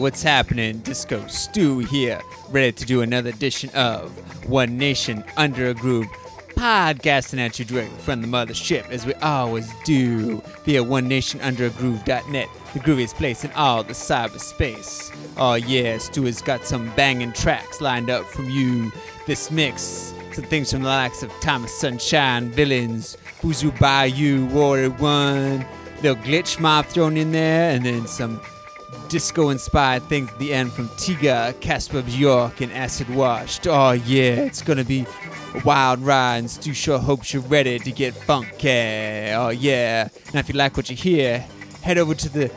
What's happening? Disco Stew here, ready to do another edition of One Nation Under a Groove, podcasting at you direct from the mothership as we always do via one nation OneNationUnderAGroove.net, the grooviest place in all the cyberspace. Oh yeah, Stu has got some banging tracks lined up from you. This mix, some things from the likes of Tommie Sunshine, Villains, Boozoo Bajou, Warrior One, little glitch mob thrown in there, and then some disco inspired things at the end from Tiga, Kasper Bjorke, and Acid Washed. Oh, yeah, it's gonna be a wild ride, and Stu sure hopes you're ready to get funky. Eh? Oh, yeah. Now, if you like what you hear, head over to the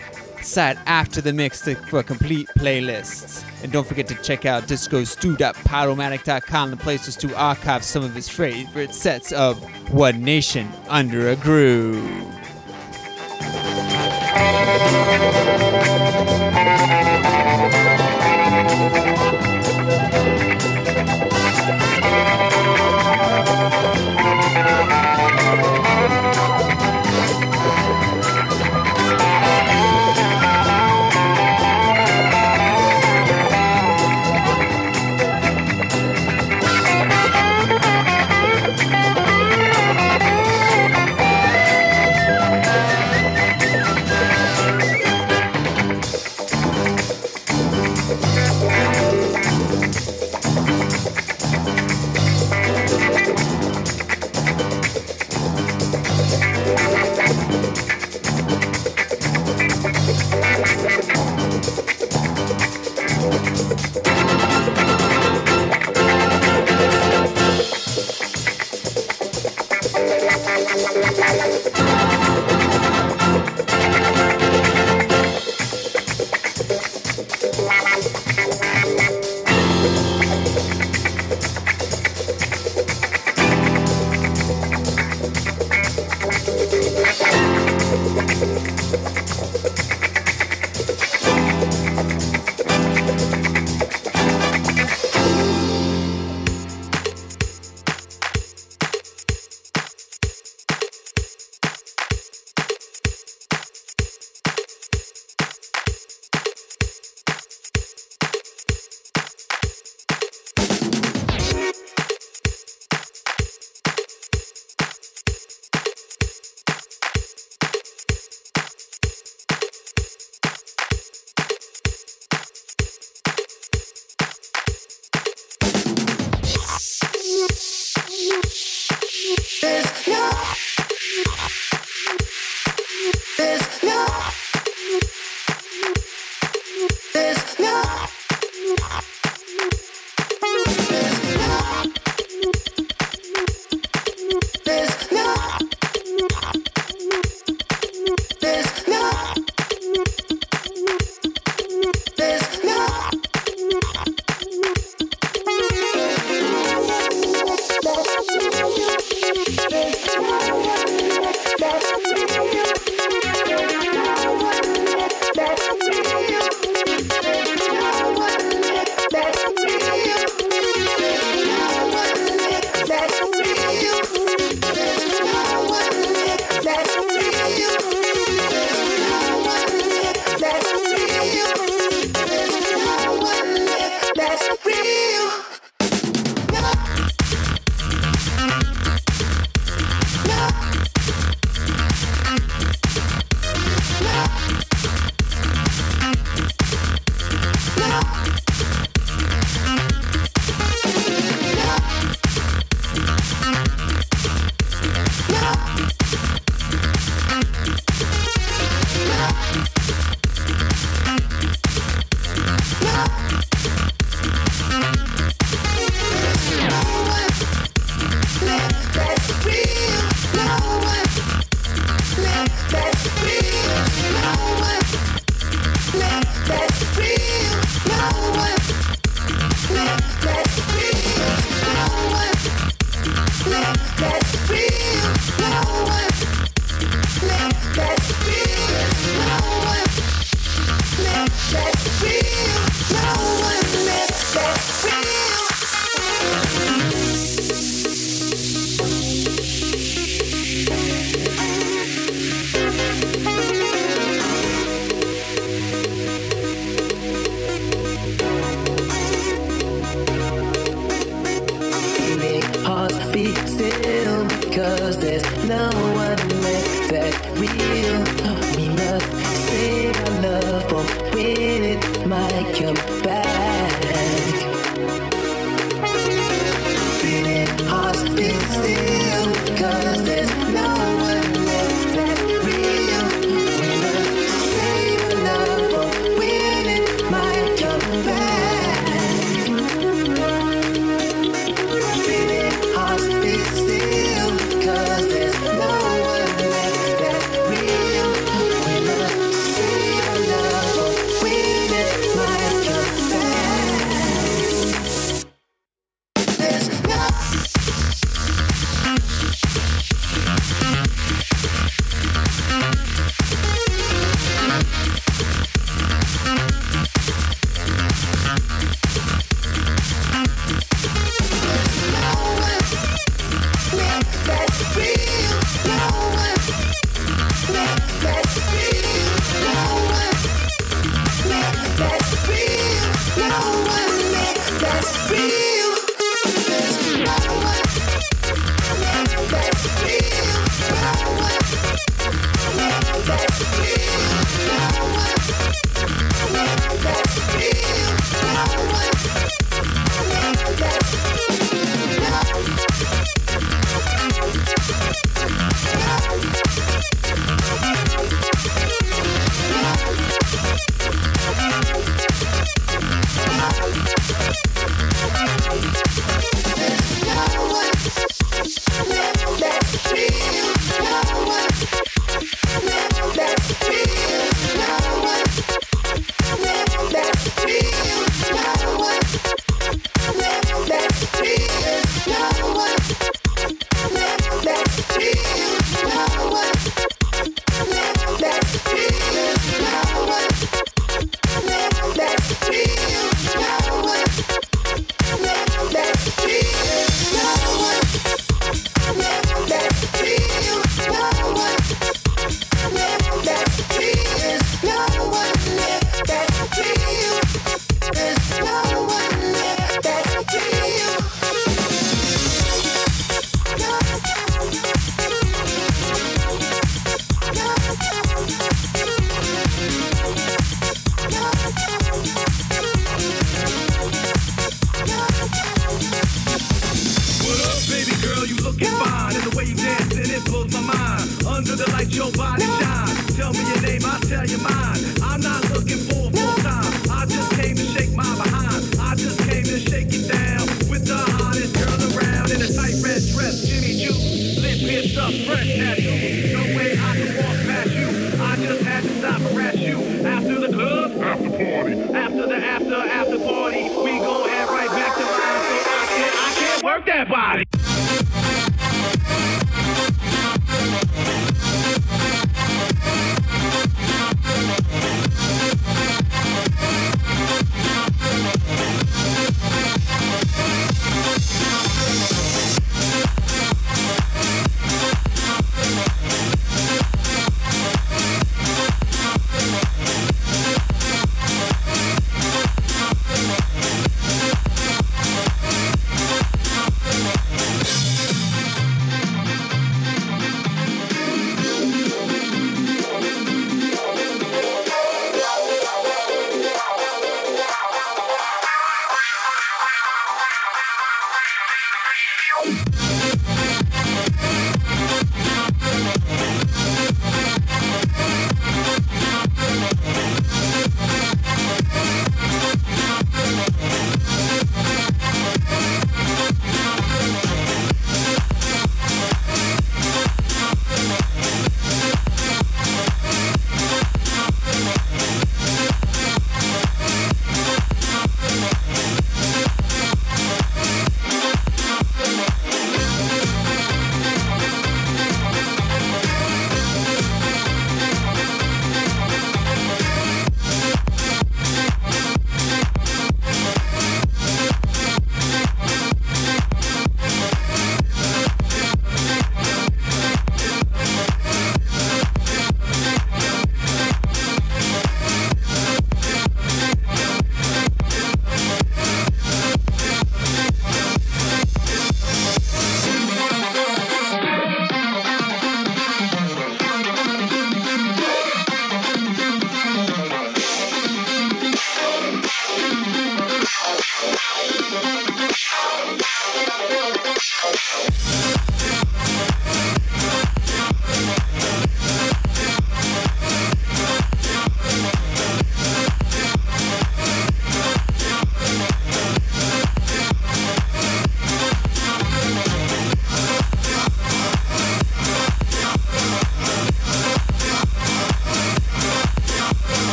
site after the mix to, for a complete playlist. And don't forget to check out discostew.podomatic.com, the place to Stu archive some of his favorite sets of One Nation Under a Groove. It might come back. Bye.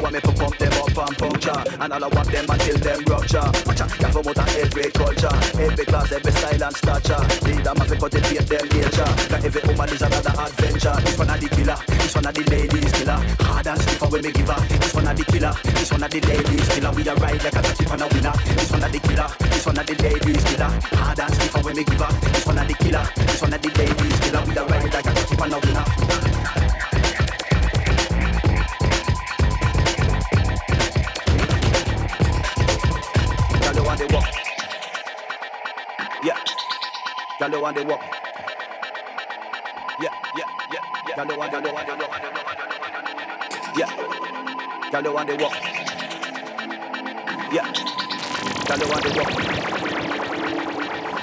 want me to pump them up and puncture And all I want them until them rupture. Watcha, yeah from out every culture. Every class, every style and stature. Need a them off and beat them nature. That every woman is another adventure. This one a the killer, this one a the ladies killer. Hard and stiff when me give her This one a the killer, this one a the ladies killer. We a ride like a jockey on a winner. This one a the killer, this one a the ladies killer. Hard and stiff when me give her This one a the killer, this one a the ladies killer. We a ride like a jockey on a winner. Want the walk. Yeah, yeah, yeah, yeah. Girl, you want the walk. Yeah. Girl, you want the walk. Yeah. Want the walk.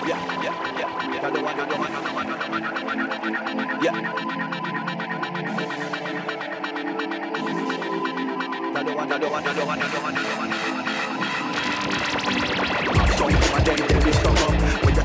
Yeah, yeah, yeah. You want the walk. Yeah. Girl, you want, girl, you want, girl, you want, girl, you want, girl, you want, girl, you want. Some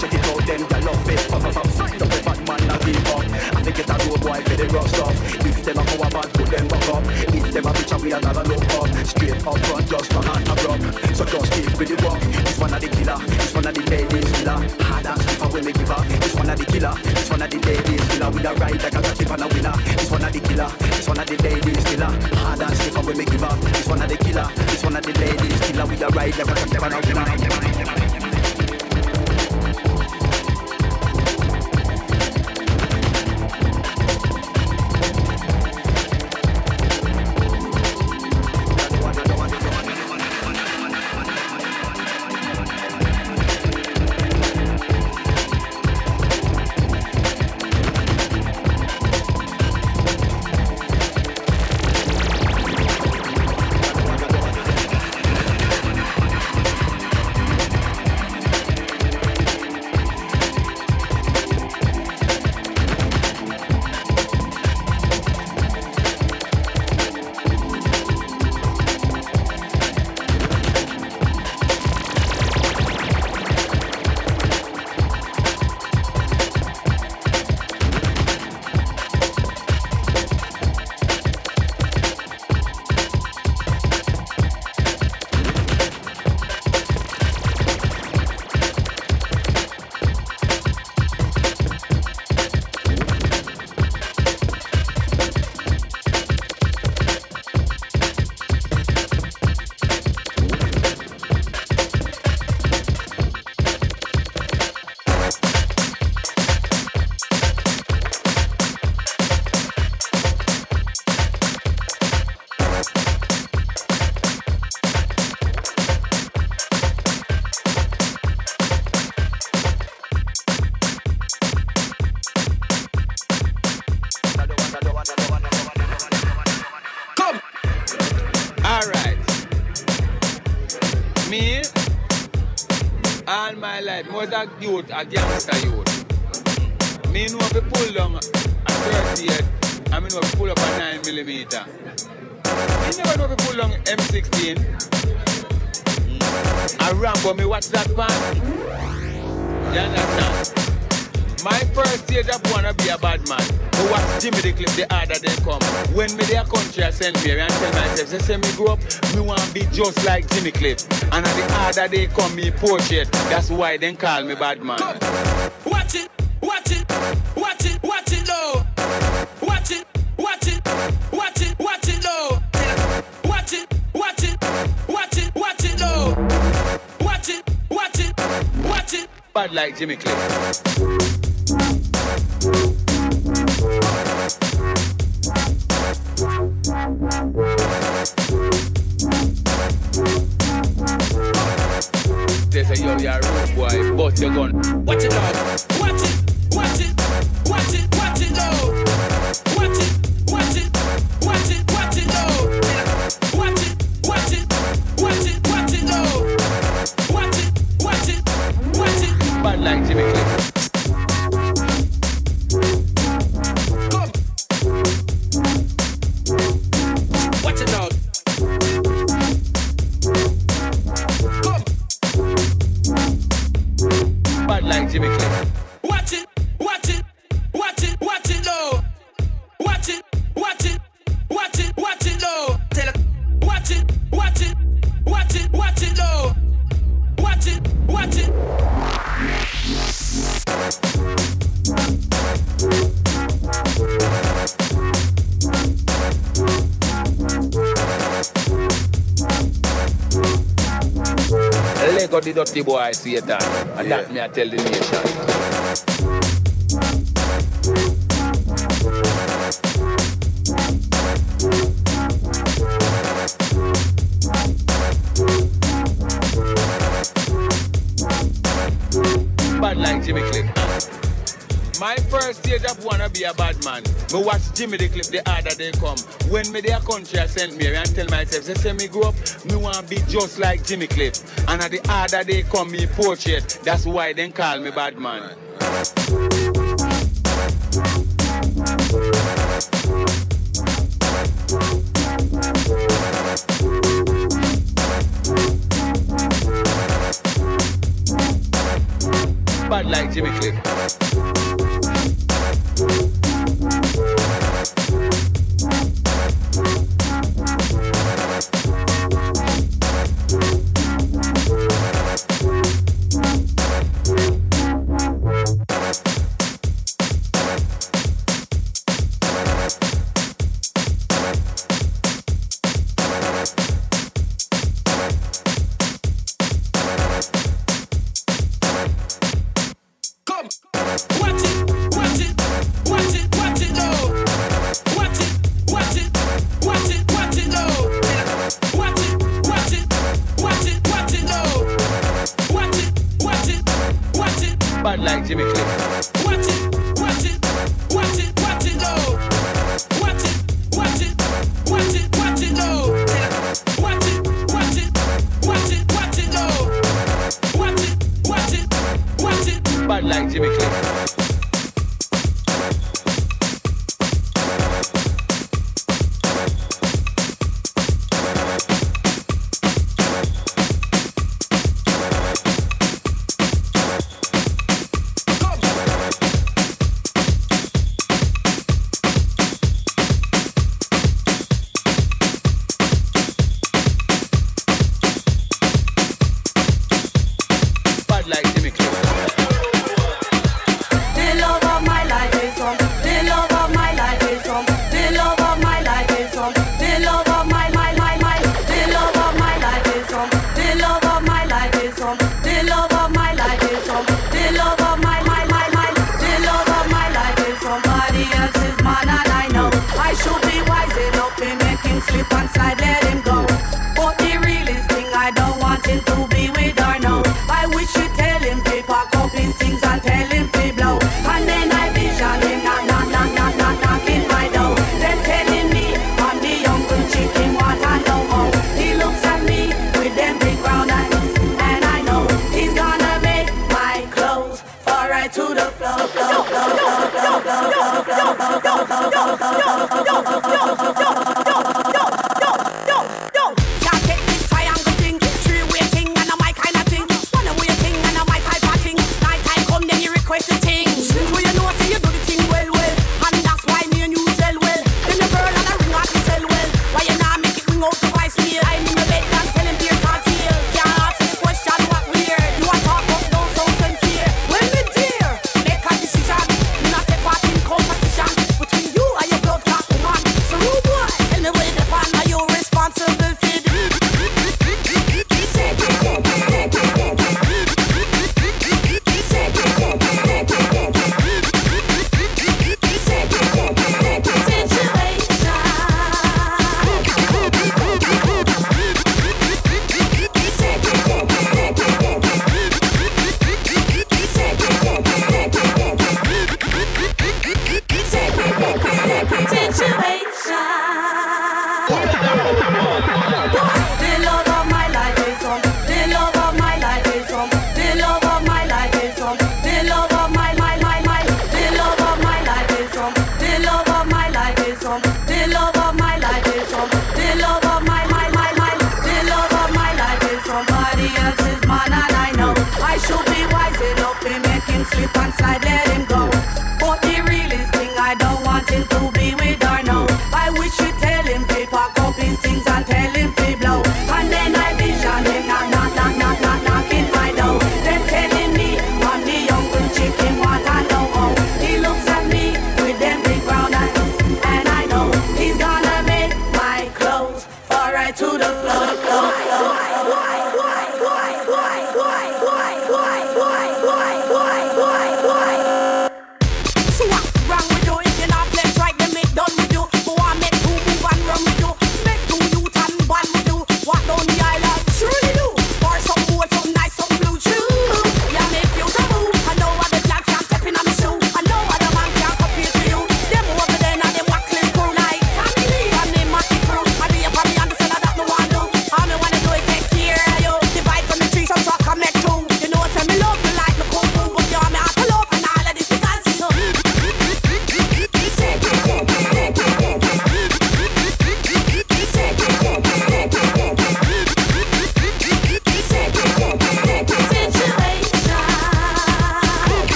check it out them they love it. Pop up up Find up the bad man and keep up. I think it a road boy for the rough stuff If them a a bad put them back up. If them a bitch we a gotta look up. Straight up front just strong and abrupt. So just keep with the walk. This one of the killer This one of the ladies killer. Hard as if I will make give her This one of the killer This one of the ladies killer. We a ride like a tip and a winner. This one of the killer This one of the ladies killer. Hard as if I will make give her This one of the killer This one of the ladies killer. We a ride like a tip and a winner most of youth, a gangster youth. Me know if you pull down a 38, I mean if you pull up a 9 millimeter. Me never know if you pull down M16. I Rambo, me watch that pan. You understand? My first stage of wanna be a bad man. I watch Jimmy the clip the harder they come. When me their country I send me and tell myself, they say me grow up, be just like Jimmy Cliff. And at the harder they come, me push it. That's why they call me bad man. Watch it, watch it, watch it, watch it low. Watch it, watch it, watch it, watch it low. Watch it, watch it, watch it, watch it low. Watch it, watch it, watch it. Bad like Jimmy Cliff. Bust your gun. Watch it low. that me I tell the nation. Bad like Jimmy Cliff. My first stage up wanna be a bad man. Me watch Jimmy the Clip the other day come. When me their country I sent me and tell myself, they say me grow up, me wanna be just like Jimmy Cliff. And at the other day come me portrait. That's why they call me bad man. Bad like Jimmy Cliff. One side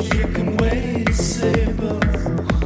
You can wait a saber, you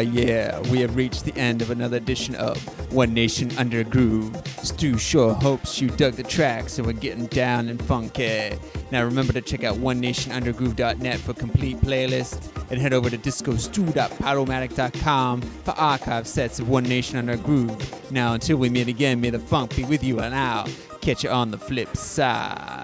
Yeah, we have reached the end of another edition of One Nation Under Groove. Stu sure hopes you dug the track, so we're getting down and funky. Now remember to check out onenationundergroove.net for complete playlists, and head over to discostu.podomatic.com for archive sets of One Nation Under Groove. Now until we meet again, may the funk be with you, and I'll catch you on the flip side.